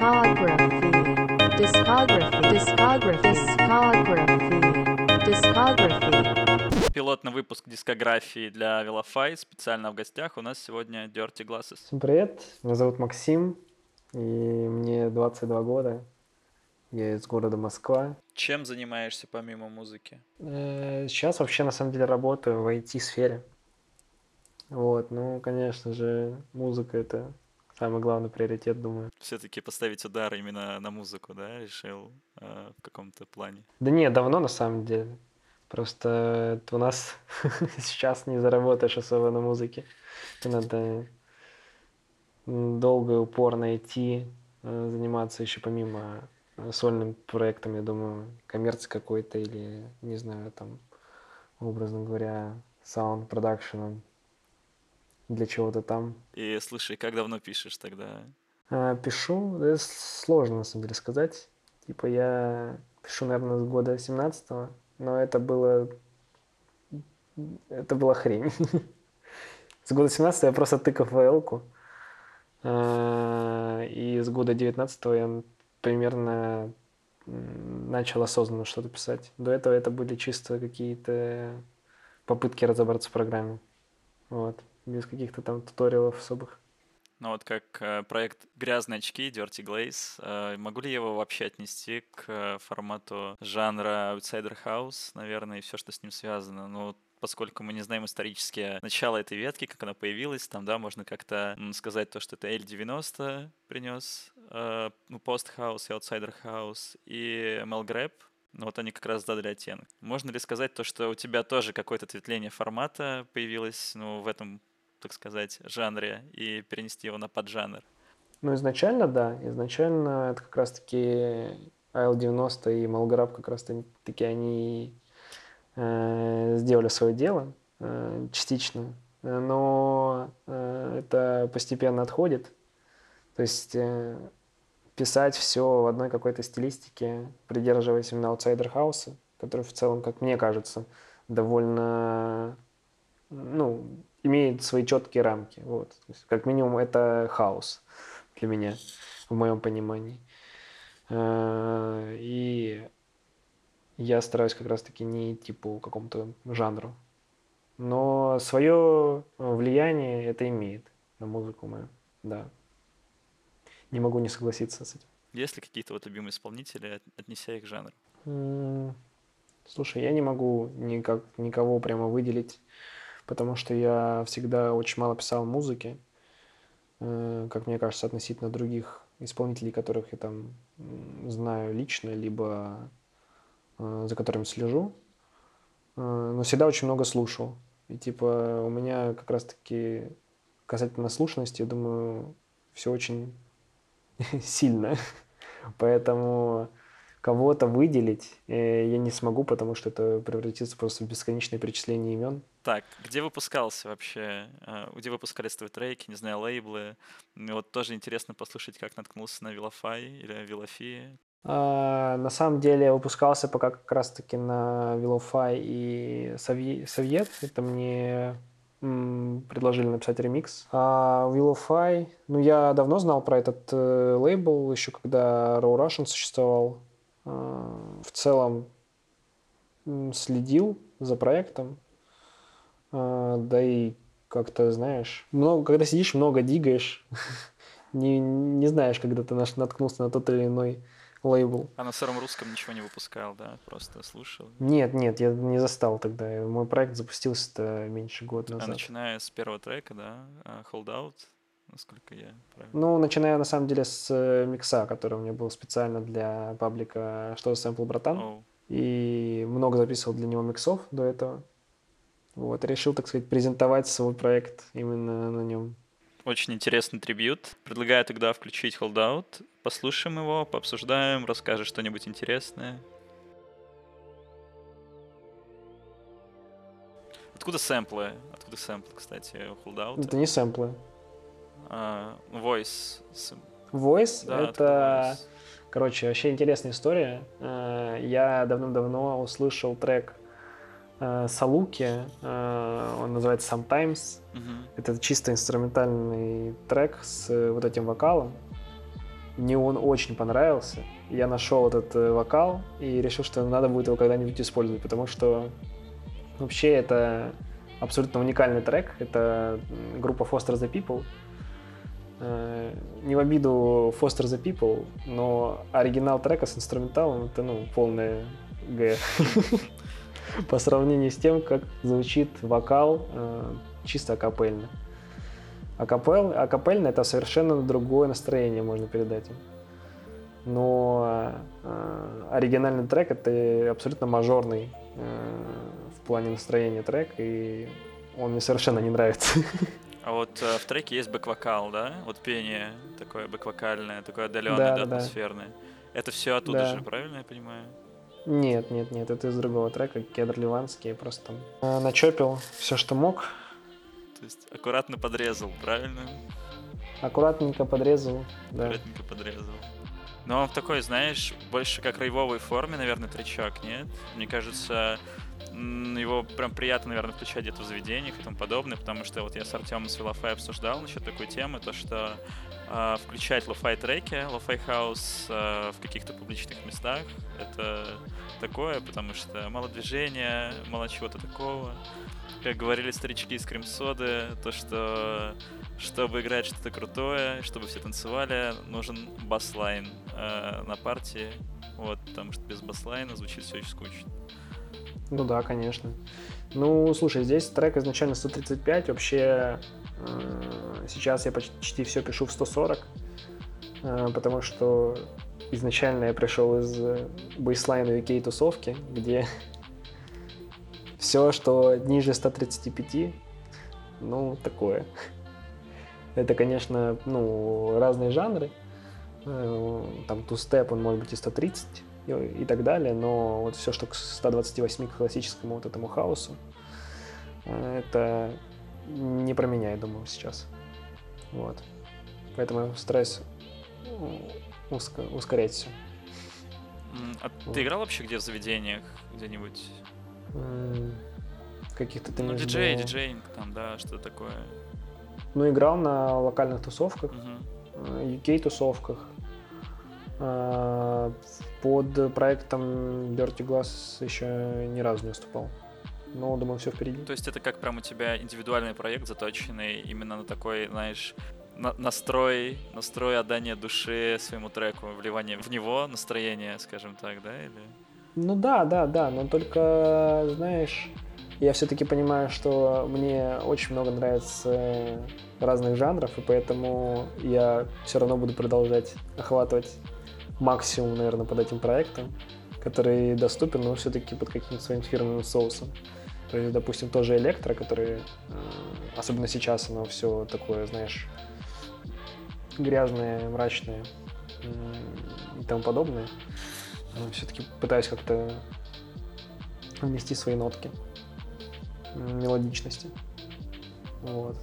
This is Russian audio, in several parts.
Discography. Discography. Discography. Discography. Discography. Пилотный выпуск дискографии для Velofy. Специально в гостях у нас сегодня Dirty Glasses. Всем привет, меня зовут Максим, и мне 22 года. Я из города Москва. Чем занимаешься помимо музыки? Э, Сейчас вообще на самом деле работаю в IT-сфере. Вот, ну, конечно же, музыка это самый главный приоритет, думаю. Все-таки поставить удар именно на музыку, да, решил э, в каком-то плане? Да не, давно на самом деле. Просто у нас сейчас не заработаешь особо на музыке. Надо долго и упорно идти, э, заниматься еще помимо э, сольным проектом, я думаю, коммерции какой-то или, не знаю, там, образно говоря, саунд продакшеном для чего-то там. И слушай, как давно пишешь тогда? А, Пишу, да, сложно на самом деле сказать. Типа я пишу, наверное, с года 17 но это было... Это была хрень. С года 17 я просто тыкал в VL-ку. А, И с года 19 я примерно начал осознанно что-то писать. До этого это были чисто какие-то попытки разобраться в программе. Вот. Без каких-то там туториалов особых. Ну вот как э, проект «Грязные очки» Dirty Glaze, э, могу ли я его вообще отнести к э, формату жанра Outsider House, наверное, и все, что с ним связано? Ну, поскольку мы не знаем исторические начало этой ветки, как она появилась, там, да, можно как-то сказать то, что это L90 принес, э, ну, House и Outsider House, и Mel Grab, ну, вот они как раз задали оттенок. Можно ли сказать то, что у тебя тоже какое-то ответвление формата появилось, ну, в этом, так сказать, жанре, и перенести его на поджанр? Ну, изначально, да. Изначально это как раз-таки AL90 и Malgrab как раз-таки они э, сделали свое дело э, частично, но э, это постепенно отходит. То есть э, писать все в одной какой-то стилистике, придерживаясь именно outsider house а, который в целом, как мне кажется, довольно, ну, имеет свои четкие рамки. Вот. Как минимум, это хаус для меня, в моем понимании. Э, И я стараюсь как раз-таки не идти по какому-то жанру. Но свое влияние это имеет на музыку мою, да. Не могу не согласиться с этим. Есть ли какие-то вот любимые исполнители, от- отнеся их к жанру? Слушай, я не могу никак, никого прямо выделить, потому что я всегда очень мало писал музыки, э, как мне кажется, относительно других исполнителей, которых я там знаю лично, либо э, за которыми слежу. Э, Но всегда очень много слушал. И типа у меня как раз-таки касательно слушанности, я думаю, все очень сильно. Поэтому кого-то выделить я не смогу, потому что это превратится просто в бесконечное перечисление имен. Так, где выпускался вообще? э, Где выпускались твои треки, не знаю, лейблы? Вот тоже интересно послушать, как наткнулся на Вилофай или Вилофи. А, на самом деле выпускался пока как раз-таки на Willowfy и Сове- Совет. Это мне предложили написать ремикс. А Willowfy, ну я давно знал про этот э, лейбл, еще когда Raw Russian существовал. А, в целом следил за проектом. А, да и как-то, знаешь, много, когда сидишь, много дигаешь, не, не знаешь, когда ты наш- наткнулся на тот или иной лейбл. А на сыром русском ничего не выпускал, да? Просто слушал. Нет, нет, я не застал тогда. Мой проект запустился меньше года А назад. начиная с первого трека, да, а, Hold Out, насколько я правильно. Ну, начиная на самом деле с э, микса, который у меня был специально для паблика «Что за сэмпл, братан?» Оу. И много записывал для него миксов до этого. Вот, решил, так сказать, презентовать свой проект именно на нем. Очень интересный трибют. Предлагаю тогда включить Out. Послушаем его, пообсуждаем, расскажешь что-нибудь интересное. Откуда сэмплы? Откуда сэмплы, кстати, у Out? Это не сэмплы. А, voice. Voice Да, это, voice? короче, вообще интересная история. Э, Я давным-давно услышал трек э, Салуки, э, он называется Sometimes. Мгм. Это чисто инструментальный трек с э, вот этим вокалом. мне он очень понравился. Я нашел этот э, вокал и решил, что надо будет его когда-нибудь использовать, потому что вообще это абсолютно уникальный трек. Это группа Foster the People. Не в обиду Foster the People, но оригинал трека с инструменталом это ну полная Г. По сравнению с тем, как звучит вокал э, чисто акапельно. Акапель, акапельно это совершенно другое настроение можно передать им. Но э, оригинальный трек это абсолютно мажорный э, в плане настроения трек, и он мне совершенно не нравится. А вот э, в треке есть бэк-вокал, да? Вот пение такое бэк-вокальное, такое Да, отдаленное, да, да, да. атмосферное. Это все оттуда Да. же, правильно я понимаю? Нет, нет, нет, это из другого трека, Кедр Ливанский, я просто там э, начопил все, что мог, То есть аккуратно подрезал, правильно? аккуратненько подрезал, да. Аккуратненько подрезал. Но он в такой, знаешь, больше как рейвовой форме, наверное, тречок, нет? Мне кажется, его прям приятно, наверное, включать где-то в заведениях и тому подобное, потому что вот я с Артемом с Вилофай обсуждал насчет такой темы, то что а, включать lo-fi треки, lo-fi хаус а, в каких-то публичных местах, это такое, потому что мало движения, мало чего-то такого. Как говорили старички из Кремсоды, то что чтобы играть что-то крутое, чтобы все танцевали, нужен баслайн э, на партии. Вот, потому что без баслайна звучит все очень скучно. Ну да, конечно. Ну, слушай, здесь трек изначально 135, вообще э, сейчас я почти все пишу в 140, э, потому что изначально я пришел из э, бейслайна UK тусовки, где все, что ниже 135, ну, такое. Это, конечно, ну, разные жанры. Э, Там тустеп, он может быть и 130 и, и так далее, но вот все, что к 128 к классическому вот этому хаосу, э, это не про меня, я думаю, сейчас. Вот. Поэтому я стараюсь у- уско- ускорять все. А Вот. ты играл вообще где в заведениях где-нибудь? Каких-то ты Ну, диджей, диджейнг там, да, что такое. Ну, играл на локальных тусовках, э, UK-тусовках. Э, Под проектом Dirty Glass еще ни разу не выступал. Но, думаю, все впереди. То есть это как прям у тебя индивидуальный проект, заточенный именно на такой, знаешь, на- настрой, настрой отдания души своему треку, вливание в него, настроение, скажем так, да, или... Ну да, да, да, но только, знаешь, я все-таки понимаю, что мне очень много нравится разных жанров, и поэтому я все равно буду продолжать охватывать максимум, наверное, под этим проектом, который доступен, но все-таки под каким-то своим фирменным соусом. То есть, допустим, тоже электро, который, э, особенно сейчас, оно все такое, знаешь, грязное, мрачное и тому подобное. Все-таки пытаюсь как-то внести свои нотки мелодичности. Вот.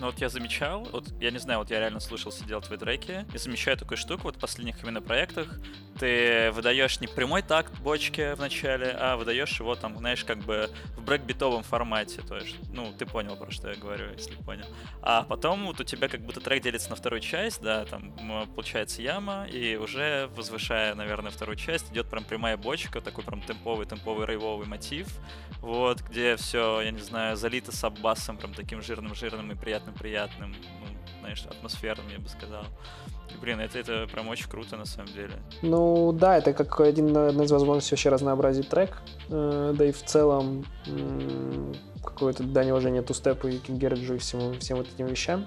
Ну вот я замечал, вот я не знаю, вот я реально слушал, сидел твои треки, и замечаю такую штуку вот в последних именно проектах, ты выдаешь не прямой такт бочки в начале, а выдаешь его там, знаешь, как бы в брейкбитовом формате, то есть, ну, ты понял, про что я говорю, если понял. А потом вот у тебя как будто трек делится на вторую часть, да, там получается яма, и уже возвышая, наверное, вторую часть, идет прям прямая бочка, такой прям темповый, темповый рейвовый мотив, вот, где все, я не знаю, залито саббасом, прям таким жирным-жирным и приятным-приятным, ну, знаешь, атмосферным, я бы сказал. И, блин, это, это прям очень круто, на самом деле. Ну да, это как один, одна из возможностей вообще разнообразить трек, э, да и в целом какое-то дань уважения тустепу и кингериджу и всему, всем вот этим вещам.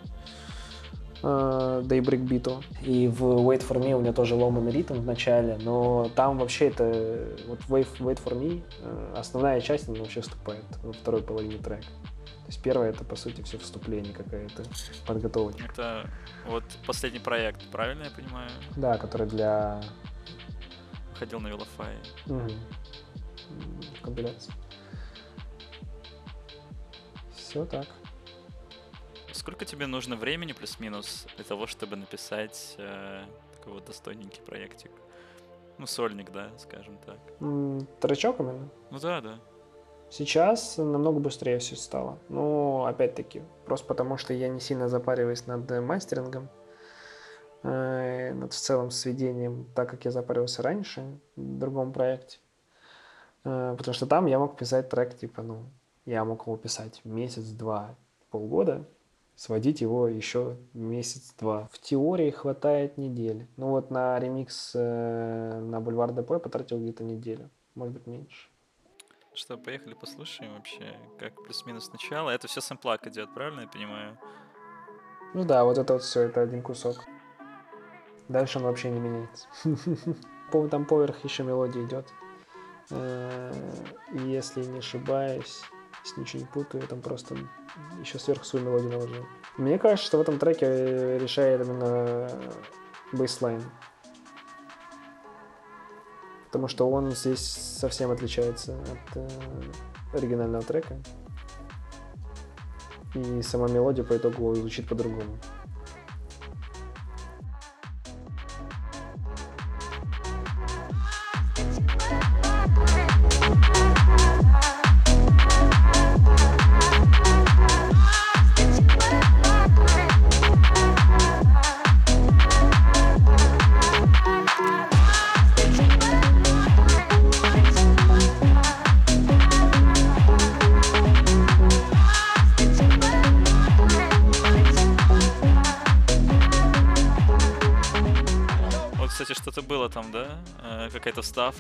Э, да и брейкбиту. И в Wait For Me у меня тоже ломанный ритм в начале, но там вообще это, вот Wait, Wait For Me, э, основная часть, она вообще вступает во второй половине трека. Есть первое это, по сути, все вступление какая-то, подготовочка. Это вот последний проект, правильно я понимаю? Да, который для Ходил на Велофай. Мгм. М, компиляции. Все так. Сколько тебе нужно времени плюс-минус для того, чтобы написать э, такой вот достойненький проектик? Ну, сольник, да, скажем так. М, Тречок именно. Ну да, да. Сейчас намного быстрее все стало. Но опять-таки, просто потому что я не сильно запариваюсь над э, мастерингом. э, над в целом сведением, так как я запарился раньше в другом проекте. Э, потому что там я мог писать трек, типа, ну, я мог его писать месяц, два, полгода, сводить его еще месяц-два. В теории хватает недели. Ну вот на ремикс на Бульвар ДП потратил где-то неделю, может быть меньше. Что, поехали послушаем вообще, как плюс-минус начало. Это все сэмплак идет, правильно я понимаю? Ну да, вот это вот все, это один кусок. Дальше он вообще не меняется. Там поверх еще мелодия идет. Э, если не ошибаюсь, если ничего не путаю, я там просто еще сверху свою мелодию наложил. Мне кажется, что в этом треке решает именно бейслайн. Потому что он здесь совсем отличается от э, оригинального трека. И сама мелодия по итогу звучит по-другому.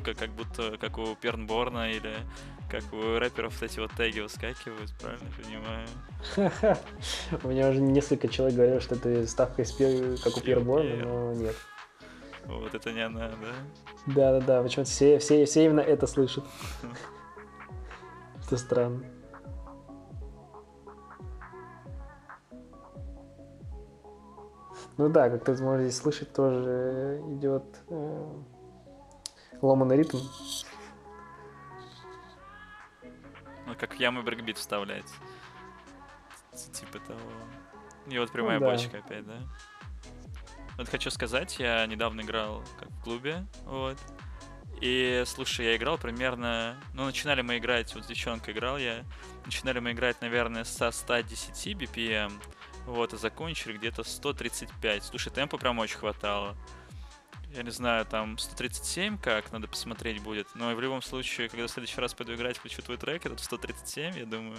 Вставка, как будто как у Пернборна или как у рэперов эти вот теги выскакивают, правильно понимаю? У меня уже несколько человек говорят, что это ставка из как у Пернборна, но нет. Вот это не она, да? Да-да-да, почему-то все, все, все именно это слышат. Это странно. Ну да, как ты можешь слышать, тоже идет э, ломаный ритм. Ну, как в ямы брейкбит вставляется. Типа того. И вот прямая ну, да. бочка опять, да? Вот хочу сказать, я недавно играл как в клубе, вот. И, слушай, я играл примерно... Ну, начинали мы играть, вот с девчонкой играл я, начинали мы играть, наверное, со 110 BPM, вот, и закончили где-то 135. Слушай, темпа прям очень хватало я не знаю, там 137 как, надо посмотреть будет. Но и в любом случае, когда в следующий раз пойду играть, включу твой трек, этот 137, я думаю,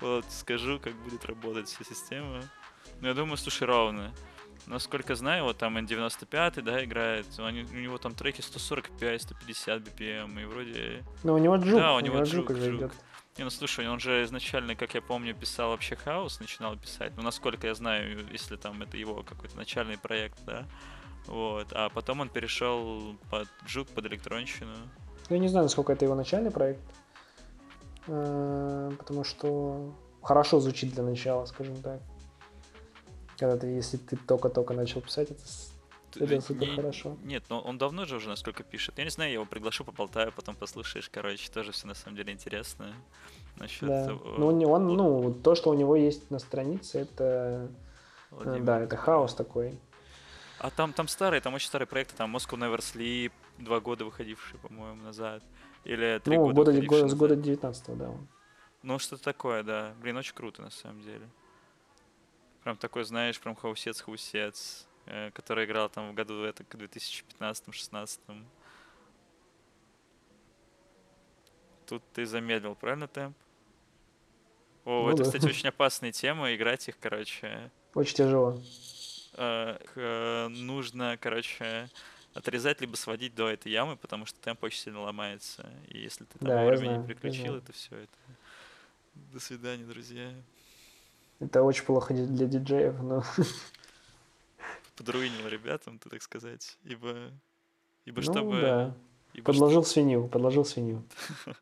вот скажу, как будет работать вся система. Ну, я думаю, слушай, ровно. Насколько знаю, вот там N95, да, играет, они, у него там треки 145, 150 BPM, и вроде... Ну, у него джук, да, у, у него, него джук, джук. Идет. Не, ну слушай, он же изначально, как я помню, писал вообще хаос, начинал писать. Ну, насколько я знаю, если там это его какой-то начальный проект, да. Вот. А потом он перешел под джук, под электронщину. Ну, я не знаю, насколько это его начальный проект. Э, потому что хорошо звучит для начала, скажем так. Когда ты, если ты только-только начал писать, это, это супер не, хорошо. Нет, но он давно же уже, насколько пишет. Я не знаю, я его приглашу, поболтаю, потом послушаешь. Короче, тоже все на самом деле интересно. Насчет да. Того... Ну, он, он, ну, то, что у него есть на странице, это... Владимир. Да, это хаус такой. А там, там старые, там очень старые проекты, там Moscow Never Sleep, два года выходившие, по-моему, назад. Или три ну, года, года, года с года 19 да. Ну, что-то такое, да. Блин, очень круто, на самом деле. Прям такой, знаешь, прям хаусец-хаусец, э, который играл там в году это, к 2015-16. Тут ты замедлил, правильно, темп? О, ну, это, да. кстати, очень опасная тема, играть их, короче. Очень тяжело нужно, короче, отрезать либо сводить до этой ямы, потому что темп очень сильно ломается. И если ты там да, вовремя знаю, не приключил, это все это. До свидания, друзья. Это очень плохо для диджеев, но. Подруинил ребятам, ты так сказать. Ибо. Ибо ну, чтобы. Да. Ибо подложил что... свинью, подложил свинью.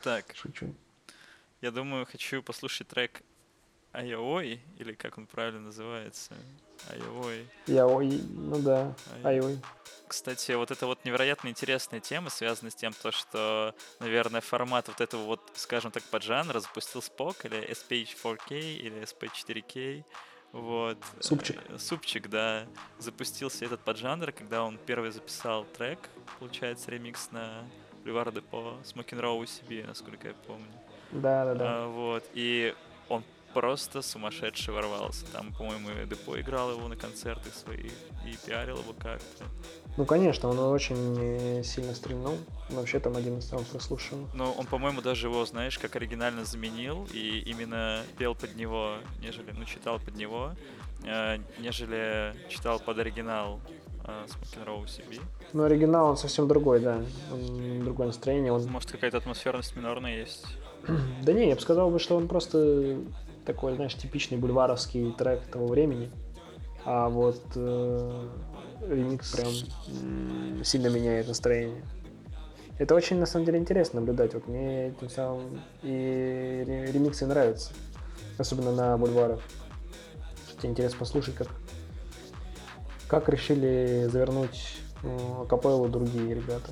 Так. Шучу. Я думаю, хочу послушать трек Айой, или как он правильно называется? Айой. Яой, ну да, Айой. Кстати, вот это вот невероятно интересная тема, связана с тем, то, что, наверное, формат вот этого вот, скажем так, поджанра запустил Spock или SPH4K или SPH4K. Вот. Супчик. Э, супчик, да. Запустился этот поджанр, когда он первый записал трек, получается, ремикс на Boulevard по Smoking Row себе, насколько я помню. Да, да, да. А, вот. И он просто сумасшедший ворвался. Там, по-моему, Депо играл его на концертах своих и пиарил его как-то. Ну, конечно, он очень сильно стрельнул. Вообще там один из самых прослушанных. Но он, по-моему, даже его, знаешь, как оригинально заменил и именно пел под него, нежели, ну, читал под него, э, нежели читал под оригинал э, Smoking Row CB. Ну, оригинал он совсем другой, да. Он другое настроение. Он... Может, какая-то атмосферность минорная есть? Да не, я бы сказал, бы, что он просто такой, знаешь, типичный бульваровский трек того времени. А вот э, ремикс прям м, сильно меняет настроение. Это очень, на самом деле, интересно наблюдать. Вот мне этим самым и ре- ремиксы нравятся. Особенно на бульварах. Что интересно послушать, как, как решили завернуть э, капеллу другие ребята.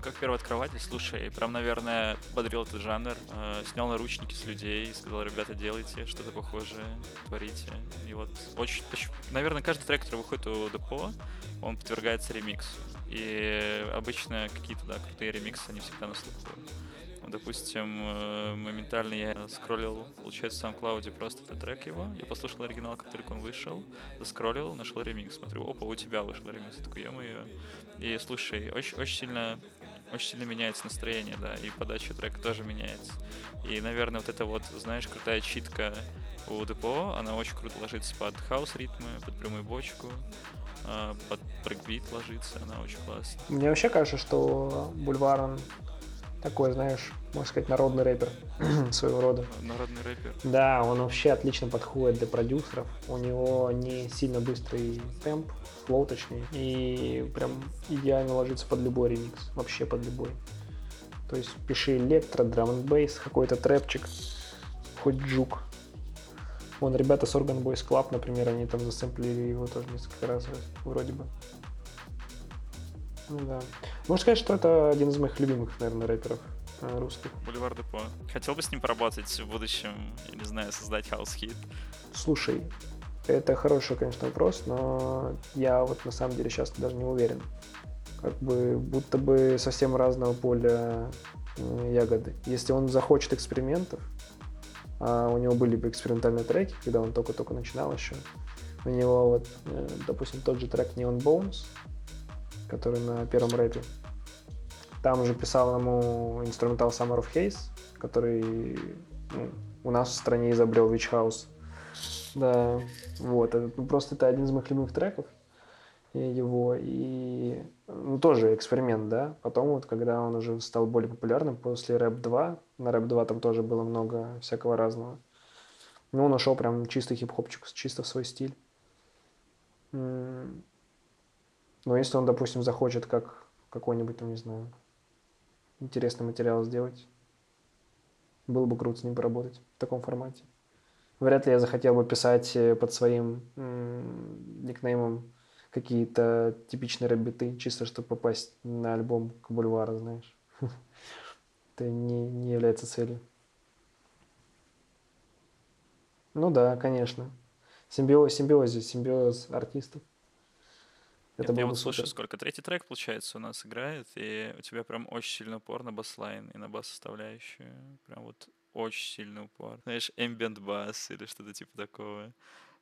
Ну, как первооткрыватель, слушай, прям, наверное, бодрил этот жанр, э, снял наручники с людей, сказал, ребята, делайте что-то похожее, творите. И вот очень, наверное, каждый трек, который выходит у Депо, он подвергается ремиксу. И обычно какие-то, да, крутые ремиксы, они всегда на слуху. Допустим, э, моментально я скроллил, получается, в SoundCloud просто этот трек его, я послушал оригинал, как только он вышел, заскроллил, нашел ремикс, смотрю, опа, у тебя вышел ремикс, я такой, ё И слушай, очень, очень сильно очень сильно меняется настроение, да, и подача трека тоже меняется. И, наверное, вот эта вот, знаешь, крутая читка у Депо, она очень круто ложится под хаус ритмы, под прямую бочку, а, под брейкбит ложится, она очень классная. Мне вообще кажется, что Бульвар, он такой, знаешь, можно сказать, народный рэпер своего рода. Народный рэпер. Да, он вообще отлично подходит для продюсеров. У него не сильно быстрый темп, флоу точнее, и прям идеально ложится под любой ремикс, вообще под любой. То есть пиши электро, драм н бейс, какой-то трэпчик, хоть джук. Вон ребята с Organ Boys Club, например, они там засэмплили его тоже несколько раз вроде бы. Ну да. Можно сказать, что это один из моих любимых, наверное, рэперов э, русских. Бульвар Депо. Хотел бы с ним поработать в будущем, я не знаю, создать хаус-хит. Слушай, это хороший, конечно, вопрос, но я вот на самом деле сейчас даже не уверен. Как бы будто бы совсем разного поля э, ягоды. Если он захочет экспериментов, а у него были бы экспериментальные треки, когда он только-только начинал еще. У него вот, э, допустим, тот же трек Neon Bones, который на первом рэпе. Там же писал ему инструментал Summer of Haze, который ну, у нас в стране изобрел Witch House. Да, вот, это, ну, просто это один из моих любимых треков и его, и ну, тоже эксперимент, да. Потом вот, когда он уже стал более популярным после Рэп 2, на Рэп 2 там тоже было много всякого разного. Ну, он нашел прям чистый хип-хопчик, чисто в свой стиль. М, Но если он, допустим, захочет как какой-нибудь, там, не знаю, интересный материал сделать, было бы круто с ним поработать в таком формате. Вряд ли я захотел бы писать э, под своим никнеймом какие-то типичные рэп-биты, чисто чтобы попасть на альбом к бульвару, знаешь. Это не, не является целью. Ну да, конечно. Симбиоз, симбиозе, симбиоз артистов. Это я вот слушаю, сколько третий трек, получается, у нас играет, и у тебя прям очень сильный упор на бас-лайн и на бас-составляющую. Прям вот очень сильный упор. Знаешь, ambient бас или что-то типа такого.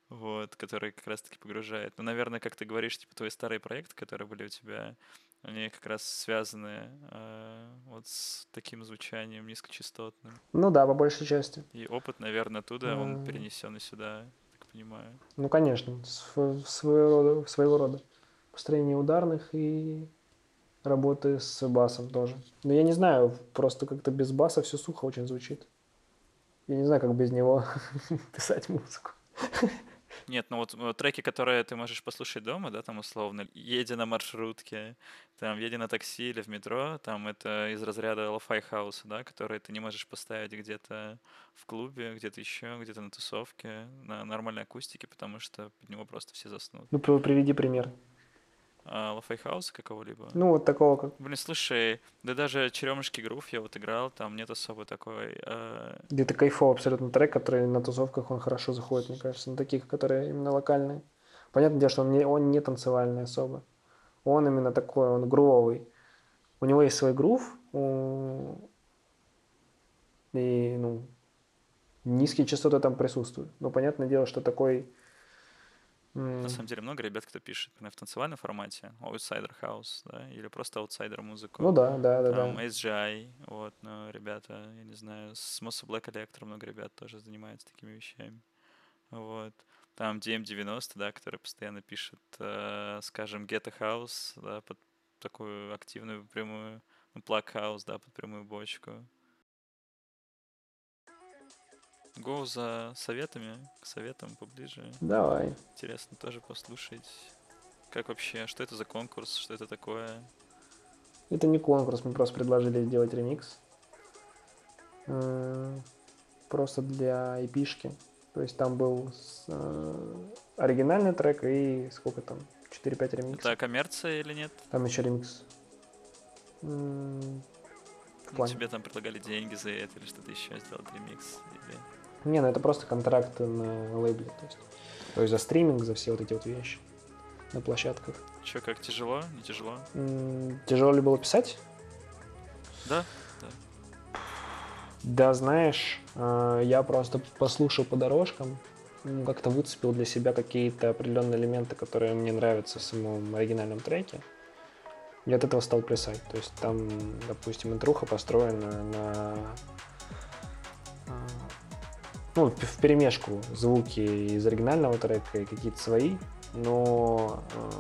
Вот, который как раз-таки погружает. Ну, наверное, как ты говоришь, типа твои старые проекты, которые были у тебя, они как раз связаны э, вот с таким звучанием низкочастотным. Ну да, по большей части. И опыт, наверное, оттуда, он перенесен и сюда, так понимаю. Ну, конечно, св- своего рода, своего рода. Построение ударных и работы с басом тоже. Но я не знаю, просто как-то без баса все сухо очень звучит. Я не знаю, как без него писать музыку. Нет, ну вот э, треки, которые ты можешь послушать дома, да, там условно, едя на маршрутке, там, едя на такси или в метро, там это из разряда lo-fi хауса, да, которые ты не можешь поставить где-то в клубе, где-то еще, где-то на тусовке, на нормальной акустике, потому что под него просто все заснут. Ну, при- приведи пример. А lo-fi хауса какого-либо? Ну, вот такого, как Блин, слушай, да даже Черемушки Грув я вот играл, там нет особо такой... э, где-то кайфовый абсолютно трек, который на тусовках он хорошо заходит, мне кажется, на таких, которые именно локальные. Понятное дело, что он не, он не танцевальный особо. Он именно такой, он грувовый. У него есть свой грув, у- и, ну, Низкие частоты там присутствуют. Но понятное дело, что такой... м, На самом деле много ребят, кто пишет например, в танцевальном формате, Outsider House, да, или просто Outsider музыку. Ну да, да, да, Там да. SGI, вот, ну, ребята, я не знаю, с Mossa Black Electro много ребят тоже занимаются такими вещами. Вот. Там DM90, да, который постоянно пишет, э, скажем, Ghetto House, да, под такую активную прямую, ну, Plug House, да, под прямую бочку. Go за советами, к советам поближе. Давай. Интересно тоже послушать. Как вообще, что это за конкурс, что это такое? Это не конкурс, мы просто предложили сделать ремикс. Просто для эпишки. То есть там был э, оригинальный трек и сколько там? 4-5 ремиксов. Это коммерция или нет? Там еще ремикс. Ну, тебе там предлагали деньги за это или что-то еще сделать ремикс? Или... Не, ну это просто контракт на лейбле. То есть, то есть за стриминг, за все вот эти вот вещи на площадках. Че, как тяжело? Не тяжело? Тяжело ли было писать? Да? Да, знаешь, э, я просто послушал по дорожкам, как-то выцепил для себя какие-то определенные элементы, которые мне нравятся в самом оригинальном треке. И от этого стал плясать. То есть там, допустим, интруха построена на... э, Ну, в перемешку звуки из оригинального трека и какие-то свои, но э,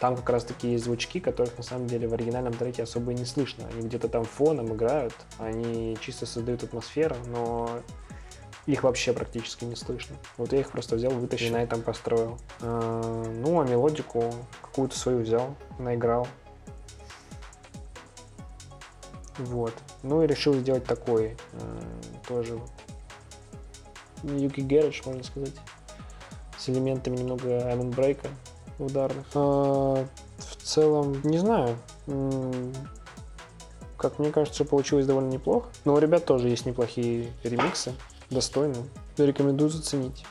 там как раз-таки есть звучки, которых на самом деле в оригинальном треке особо и не слышно. Они где-то там фоном играют, они чисто создают атмосферу, но их вообще практически не слышно. Вот я их просто взял, вытащил, и на этом построил. А, Ну, а мелодику какую-то свою взял, наиграл. Вот. Ну и решил сделать такой э, тоже Юки Garage, можно сказать, с элементами немного Amon брейка ударных. А, в целом, не знаю. Как мне кажется, получилось довольно неплохо. Но у ребят тоже есть неплохие ремиксы, достойные. Рекомендую заценить.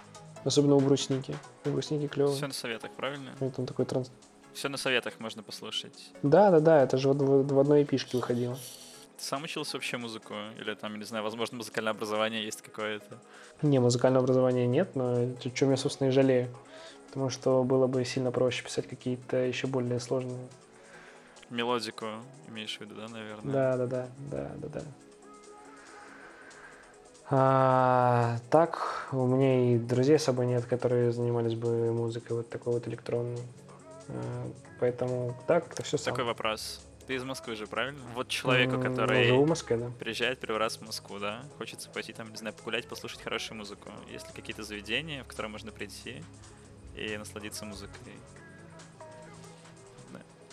Особенно у брусники. У брусники клевые. Все на советах, правильно? Это такой транс... Все на советах можно послушать. Да, да, да, это же в, в- в одной эпишке выходило. Ты сам учился вообще музыку? Или там, я не знаю, возможно, музыкальное образование есть какое-то? Не, музыкального образования нет, но чем я, собственно, и жалею. Потому что было бы сильно проще писать какие-то еще более сложные. Мелодику имеешь в виду, да, наверное? Да, да, да, да, да, да. А, так, у меня и друзей с собой нет, которые занимались бы музыкой вот такой вот электронной. А, поэтому, да, как-то все сам. Такой вопрос. Ты из Москвы же, правильно? Вот человеку, который Живу в Москве, да. приезжает первый раз в Москву, да, хочется пойти там, не знаю, погулять, послушать хорошую музыку. Есть ли какие-то заведения, в которые можно прийти и насладиться музыкой?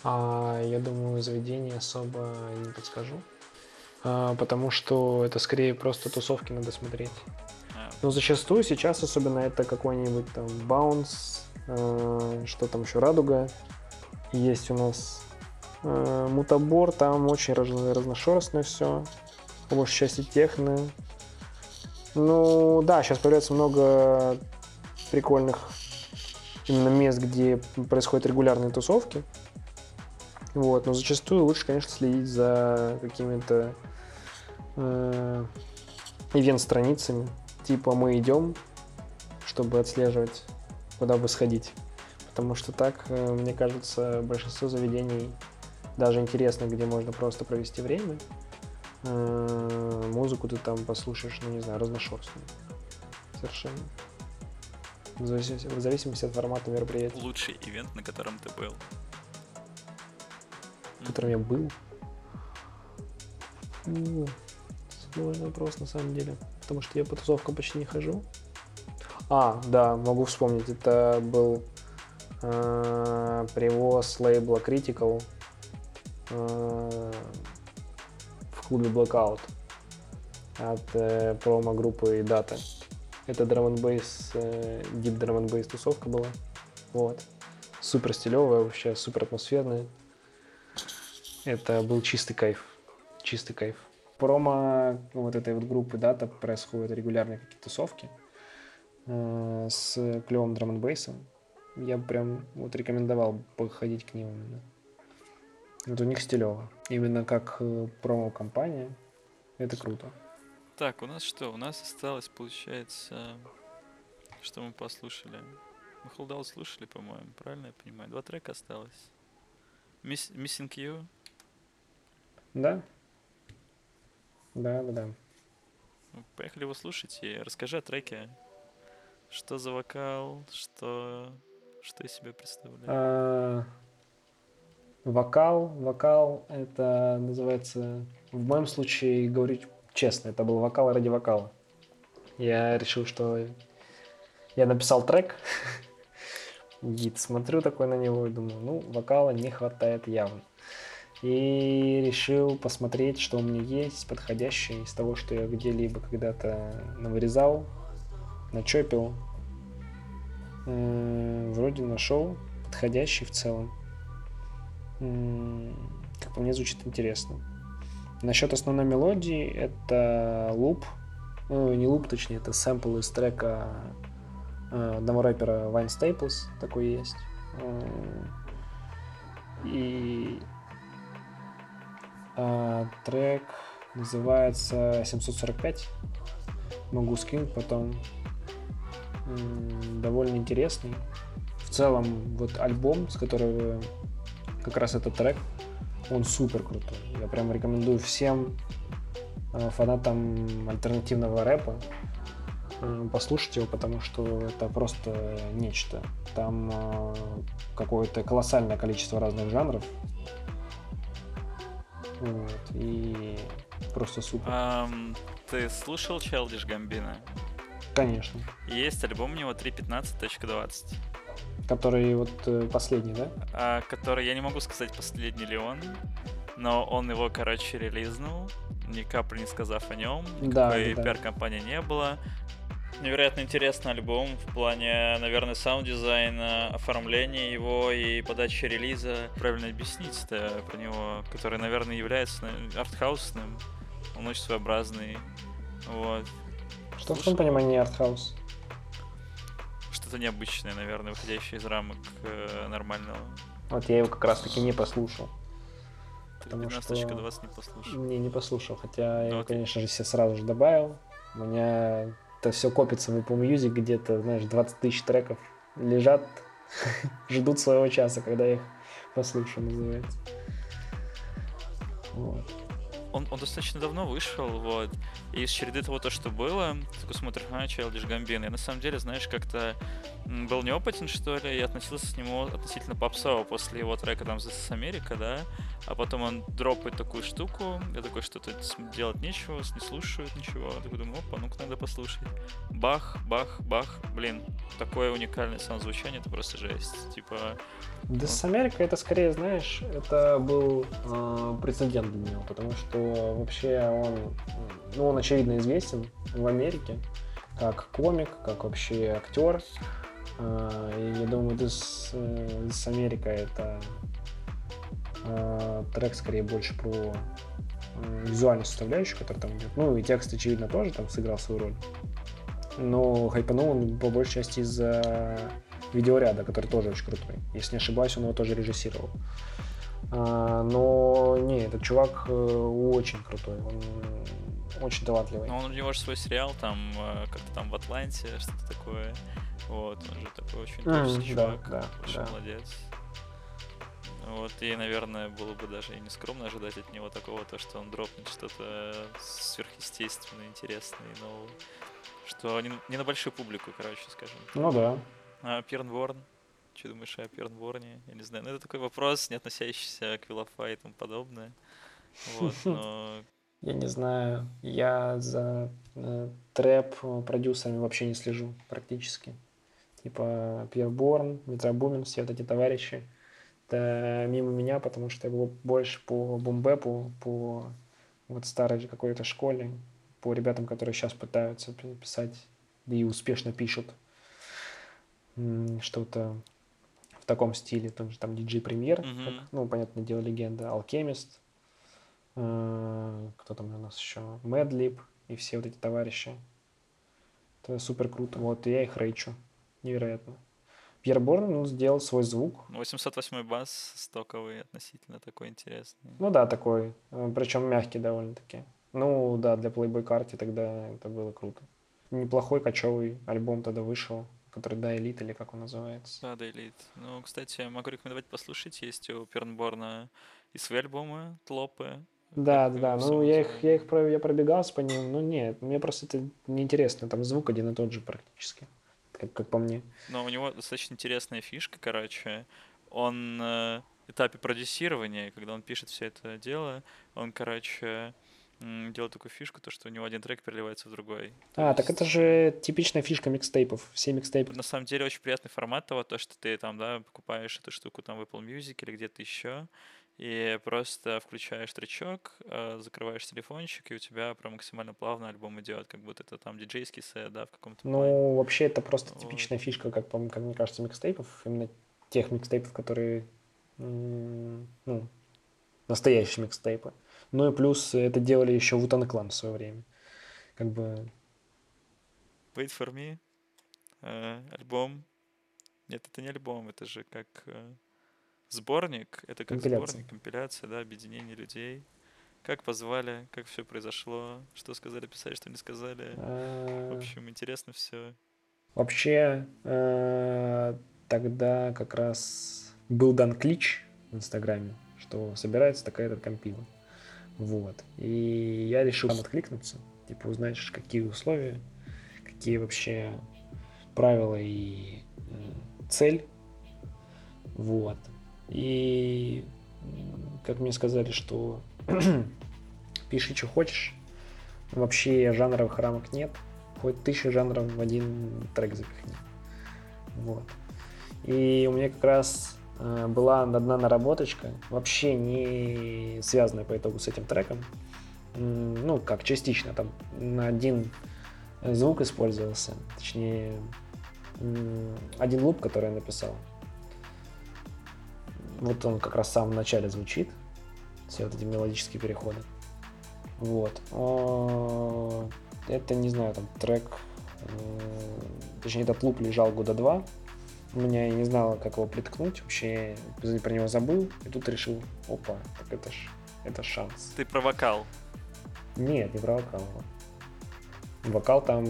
А, я думаю, заведение особо не подскажу. А, потому что это скорее просто тусовки надо смотреть. А, Но зачастую сейчас особенно это какой-нибудь там баунс, э, что там еще, радуга. Есть у нас мутабор, там очень раз- разношерстное все. По большей части техно. Ну да, сейчас появляется много прикольных именно мест, где происходят регулярные тусовки. Вот, но зачастую лучше, конечно, следить за какими-то э, ивент-страницами. Типа мы идем, чтобы отслеживать, куда бы сходить. Потому что так, э, мне кажется, большинство заведений даже интересно, где можно просто провести время. Э, Музыку ты там послушаешь, ну не знаю, разношерстную. Совершенно. В зависимости, в зависимости от формата мероприятия, лучший ивент, на котором ты был. в котором я был. Ну, Сложный вопрос на самом деле. Потому что я по тусовкам почти не хожу. А, да, могу вспомнить. Это был э, привоз лейбла Critical в клубе Blackout от э, промо-группы Data. Это drum and bass, deep drum and bass тусовка была. Вот. Супер стилевая вообще, супер атмосферная. Это был чистый кайф. Чистый кайф. Промо вот этой вот группы Data происходят регулярные какие-то тусовки э, с клевым драм н бейсом. Я прям вот рекомендовал походить к ним именно. Вот у них стилево. Именно как э, промо-компания. Это круто. Так, у нас что? У нас осталось, получается, что мы послушали. Мы Out слушали, по-моему, правильно я понимаю? Два трека осталось. Miss, Missing You. Да? Да, да, да. Ну, Поехали его слушать и расскажи о треке. Что за вокал, что, что из себя представляет. Вокал, вокал, это называется, в моем случае, говорю честно, это был вокал ради вокала. Я решил, что я написал трек, и смотрю такой на него и думаю, ну, вокала не хватает явно. И решил посмотреть, что у меня есть подходящее из того, что я где-либо когда-то навырезал, начопил. М, Вроде нашел подходящий в целом. Как по мне звучит интересно. Насчет основной мелодии это луп. Ну, не луп, точнее, это сэмпл из трека э, одного рэпера Вайн Стейплс, такой есть. М, И а, трек называется 745. Могу скинуть потом. Довольно интересный. В целом, вот альбом, с которого как раз этот трек, он супер крутой. Я прям рекомендую всем э, фанатам альтернативного рэпа э, послушать его, потому что это просто нечто. Там э, какое-то колоссальное количество разных жанров. Вот, и просто супер. Ам, ты слушал Childish Gambino? Конечно. Есть альбом у него 3.15.20, Который вот э, последний, да? а, который, я не могу сказать, последний ли он, но он его, короче, релизнул, ни капли не сказав о нем, никакой да, да. пиар-кампании не было. Невероятно интересный альбом в плане, наверное, саунд-дизайна, оформления его и подачи релиза. Правильно объяснить-то про него, который, наверное, является артхаусным. Он очень своеобразный. Вот. Что в Слушал. том понимании артхаус? Что-то необычное, наверное, выходящее из рамок э, нормального. Вот я его как раз таки не послушал. Ты Потому что- 15.20 не послушал. Не, не послушал, хотя я Ну, его, конечно же, все сразу же добавил. У меня это все копится в Apple Music, где-то, знаешь, 20 тысяч треков лежат, ждут своего часа, когда их послушаю, называется. Вот. Он, он достаточно давно вышел, вот. И из череды того, то, что было, такой смотришь, а, Childish Gambino. Я на самом деле, знаешь, как-то был неопытен, что ли, и относился к нему относительно попсово после его трека там «This is America», да, а потом он дропает такую штуку, я такой, что-то с- делать нечего, не слушают ничего, я такой думаю, опа, ну-ка надо послушать. Бах, бах, бах, блин, такое уникальное саунд-звучание, это просто жесть, типа, Да с Америка это скорее, знаешь, это был э, прецедент для него, потому что вообще он, ну, он очевидно известен в Америке как комик, как вообще актер. Э, я думаю, This, э, This America это э, трек скорее больше про э, визуальную составляющую, которая там идет. Ну и текст, очевидно, тоже там сыграл свою роль. Но хайпанул он по большей части из-за видеоряда, который тоже очень крутой. Если не ошибаюсь, он его тоже режиссировал. Но не, этот чувак э, очень крутой, он очень талантливый. Ну, он, у него же свой сериал, там, э, как-то там в Атланте, что-то такое. Вот, он же такой очень да, чувак, да, большой да. молодец. Вот, и, наверное, было бы даже и не скромно ожидать от него такого, то, что он дропнет что-то сверхъестественное, интересное и новое. Что не, не на большую публику, короче, скажем. Ну да. А Пирнворн? Что думаешь о Пирнворне? Я не знаю. Ну, это такой вопрос, не относящийся к Вилофа и тому подобное. Вот, но Я не знаю, я за э, трэп продюсерами вообще не слежу практически. Типа Пьер Борн, Метробумин, все вот эти товарищи. Это мимо меня, потому что я был больше по бумбэпу, по вот старой какой-то школе, по ребятам, которые сейчас пытаются пи- писать и успешно пишут что-то в таком стиле. Там же там DJ Премьер, Мгм. как, ну, понятное дело, легенда, Алкемист, Э, кто там у нас еще? Мэдлиб и все вот эти товарищи. Это супер круто. Вот, и я их рейчу. Невероятно. Пьер Борн ну, сделал свой звук. 808 бас стоковый относительно такой интересный. Ну да, такой. Причем мягкий довольно-таки. Ну да, для Playboy карте тогда это было круто. Неплохой кочевый альбом тогда вышел, который Да Элит или как он называется. Да, да, Элит. Ну, кстати, могу рекомендовать послушать. Есть у Пернборна и свои альбомы, тлопы. Да, да, э, ну я их, я их про- я пробегался по ним, но нет, мне просто это неинтересно, там звук один и тот же практически, как, как по мне. Но у него достаточно интересная фишка, короче. Он на этапе продюсирования, когда он пишет все это дело, он, короче, м, делает такую фишку, то, что у него один трек переливается в другой. То А, так есть- это же типичная фишка микстейпов, все микстейпы. На самом деле очень приятный формат того, то, что ты там, да, покупаешь эту штуку там в Apple Music или где-то еще, и просто включаешь тречок, э, закрываешь телефончик, и у тебя прям максимально плавно альбом идет, как будто это там диджейский сет, да, в каком-то плане. Ну, вообще это просто Вот. типичная фишка, как, по- как мне кажется, микстейпов, именно тех микстейпов, которые, ну, настоящие микстейпы. Ну и плюс это делали еще Вутан Клан в свое время. Как бы, Wait for me, э, альбом. Нет, это не альбом, это же как э, сборник, это как Компиляция. сборник, компиляция, да, объединение людей. Как позвали, как все произошло, что сказали, писали, что не сказали. В э, общем, интересно все. Вообще, э, тогда как раз был дан клич в Инстаграме, что собирается такая-то компила. Вот. И я решил там откликнуться, типа узнать, какие условия, какие вообще правила и э, цель. Вот. И как мне сказали, что пиши, что хочешь. Вообще жанровых рамок нет. Хоть тысячу жанров в один трек запихни. Вот. И у меня как раз была одна наработочка, вообще не связанная по итогу с этим треком. Ну, как частично, там на один звук использовался, точнее, один луп, который я написал. Вот он как раз в самом начале звучит, все вот эти мелодические переходы. Вот. О, Это, не знаю, там трек, э, точнее, этот луп лежал года два. У меня я не знала, как его приткнуть, вообще я про него забыл. И тут решил, опа, так это ж, это шанс. Ты про вокал. Нет, не про вокал. Вокал там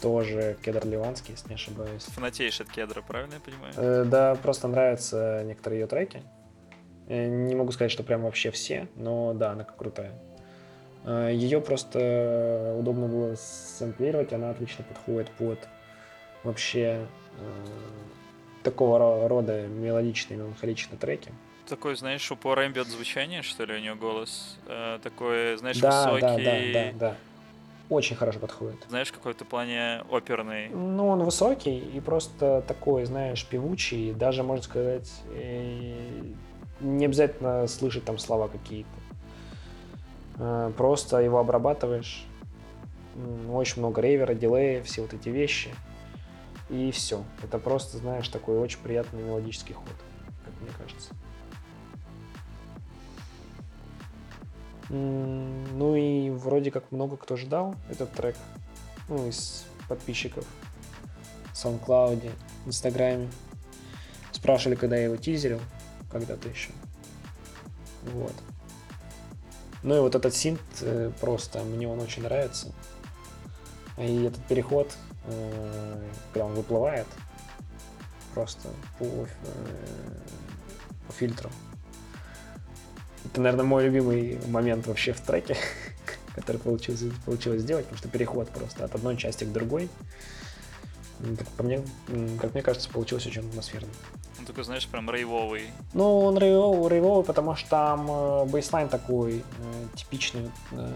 тоже Кедр Ливанский, если не ошибаюсь. Фанатеешь от кедра, правильно я понимаю? Э, Да, просто нравятся некоторые ее треки. Э, Не могу сказать, что прям вообще все, но да, она крутая. Э, Ее просто удобно было сэмплировать, она отлично подходит под вообще такого ро- рода мелодичные, меланхоличные треки. Такой, знаешь, упор ambient звучание, что ли, у нее голос? Э, такой, знаешь, Да, высокий. да, да, да, да. Очень хорошо подходит. Знаешь, какой-то плане оперный. Ну, он высокий и просто такой, знаешь, певучий. Даже, можно сказать, э, не обязательно слышать там слова какие-то. Э, Просто его обрабатываешь. Очень много ревера, дилея, все вот эти вещи. И все. Это просто, знаешь, такой очень приятный мелодический ход, как мне кажется. Ну и вроде как много кто ждал этот трек. Ну, из подписчиков. В SoundCloud, в Инстаграме. Спрашивали, когда я его тизерил. Когда-то еще. Вот. Ну и вот этот синт э, просто, мне он очень нравится. И этот переход, э, он выплывает, просто по, э, по фильтру. Это, наверное, мой любимый момент вообще в треке, который получилось, получилось сделать, потому что переход просто от одной части к другой. М, Так, по мне, как мне кажется, получилось очень атмосферно. Он такой, знаешь, прям рейвовый. Ну, он рейвовый, рейвовый, потому что там э, бейслайн такой э, типичный э,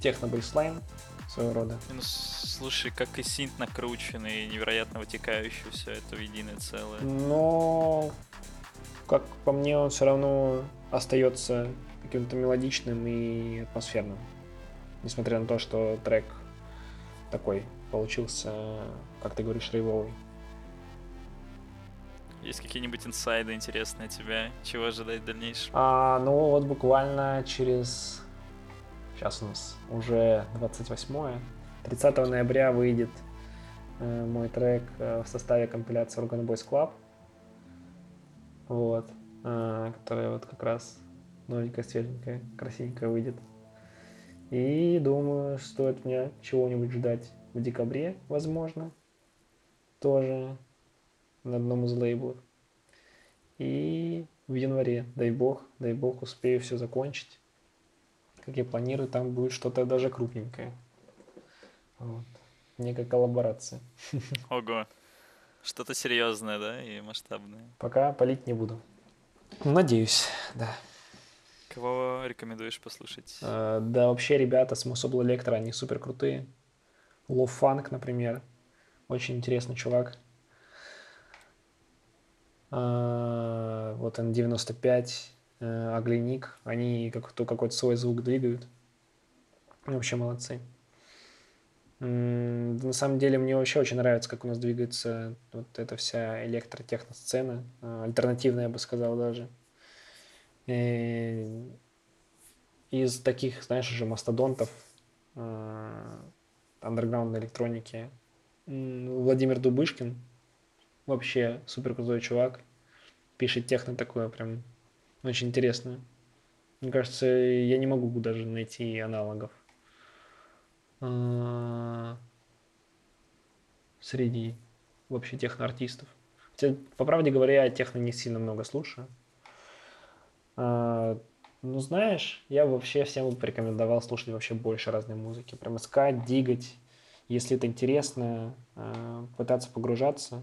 техно-бейслайн своего рода. Ну, слушай, как и синт накрученный, невероятно вытекающий все это в единое целое. Но, как по мне, он все равно остается каким-то мелодичным и атмосферным. Несмотря на то, что трек такой получился, как ты говоришь, рейвовый. Есть какие-нибудь инсайды интересные тебя? Чего ожидать в дальнейшем? А, ну вот буквально через... Сейчас у нас уже 28 30 ноября выйдет э, мой трек э, в составе компиляции Organ Boys Club. Вот. э, которая вот как раз новенькая, свеженькая, красивенькая выйдет. И думаю, стоит мне чего-нибудь ждать в декабре, возможно, тоже на одном из лейблов. И в январе, дай бог, дай бог, успею все закончить как я планирую, там будет что-то даже крупненькое. Вот. Некая коллаборация. Ого. Что-то серьезное, да, и масштабное. Пока палить не буду. Ну, надеюсь, да. Кого рекомендуешь послушать? А, да, вообще ребята с Мусобла Лектора, они супер крутые. Лов Фанк, например. Очень интересный чувак. А, вот он 95 Э, Огляник, они как-то какой-то свой звук двигают. Ну, вообще молодцы. На самом деле мне вообще очень нравится, как у нас двигается вот эта вся электротехно сцена, э, альтернативная, я бы сказал даже. Э, из таких, знаешь, уже мастодонтов андерграундной электроники Владимир Дубышкин, вообще супер крутой чувак, пишет техно такое прям очень интересное. Мне кажется, я не могу даже найти аналогов. А, Среди вообще техно-артистов. Хотя, по правде говоря, я техно не сильно много слушаю. А, Ну, знаешь, я вообще всем бы порекомендовал слушать вообще больше разной музыки. Прям искать, дигать. Если это интересно, а, пытаться погружаться.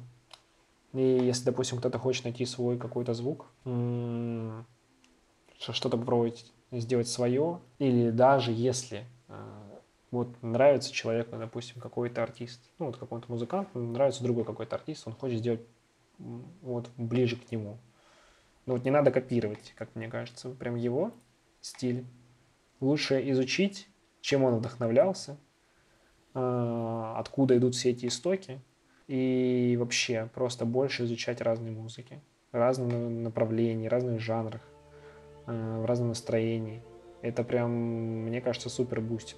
И если, допустим, кто-то хочет найти свой какой-то звук, что-то попробовать сделать свое, или даже если а, вот нравится человеку, допустим, какой-то артист, ну вот какой-то музыкант, нравится другой какой-то артист, он хочет сделать вот ближе к нему. Но вот не надо копировать, как мне кажется, прям его стиль. Лучше изучить, чем он вдохновлялся, а, откуда идут все эти истоки, и вообще просто больше изучать разные музыки, разных на- направлений, разных жанрах, а, в разном настроении. Это прям, мне кажется, супер бустит.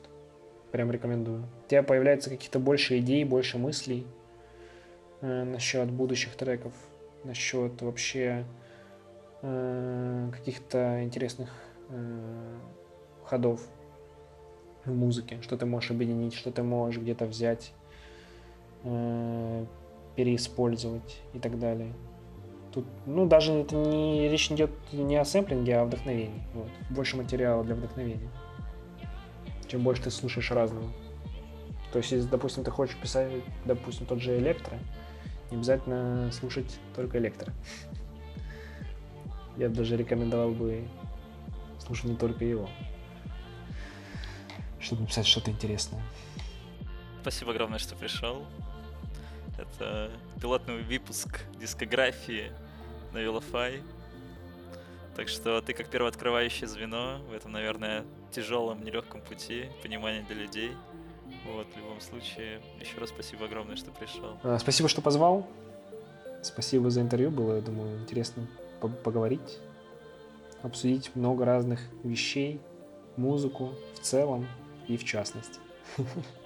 Прям рекомендую. У тебя появляются какие-то больше идей, больше мыслей э, насчет будущих треков, насчет вообще э, каких-то интересных э, ходов в музыке, что ты можешь объединить, что ты можешь где-то взять, э, переиспользовать и так далее. Тут, ну, даже это не, речь идет не о сэмплинге, а о вдохновении. Вот. Больше материала для вдохновения. Чем больше ты слушаешь разного. То есть, если, допустим, ты хочешь писать, допустим, тот же электро, не обязательно слушать только электро. Я бы даже рекомендовал бы слушать не только его. Чтобы написать что-то интересное. Спасибо огромное, что пришел. Это пилотный выпуск дискографии на Велофай. Так что ты как первооткрывающее звено в этом, наверное, тяжелом, нелегком пути, понимания для людей. Вот, в любом случае, еще раз спасибо огромное, что пришел. А, Спасибо, что позвал. Спасибо за интервью. Было, я думаю, интересно по- поговорить, обсудить много разных вещей, музыку в целом и в частности.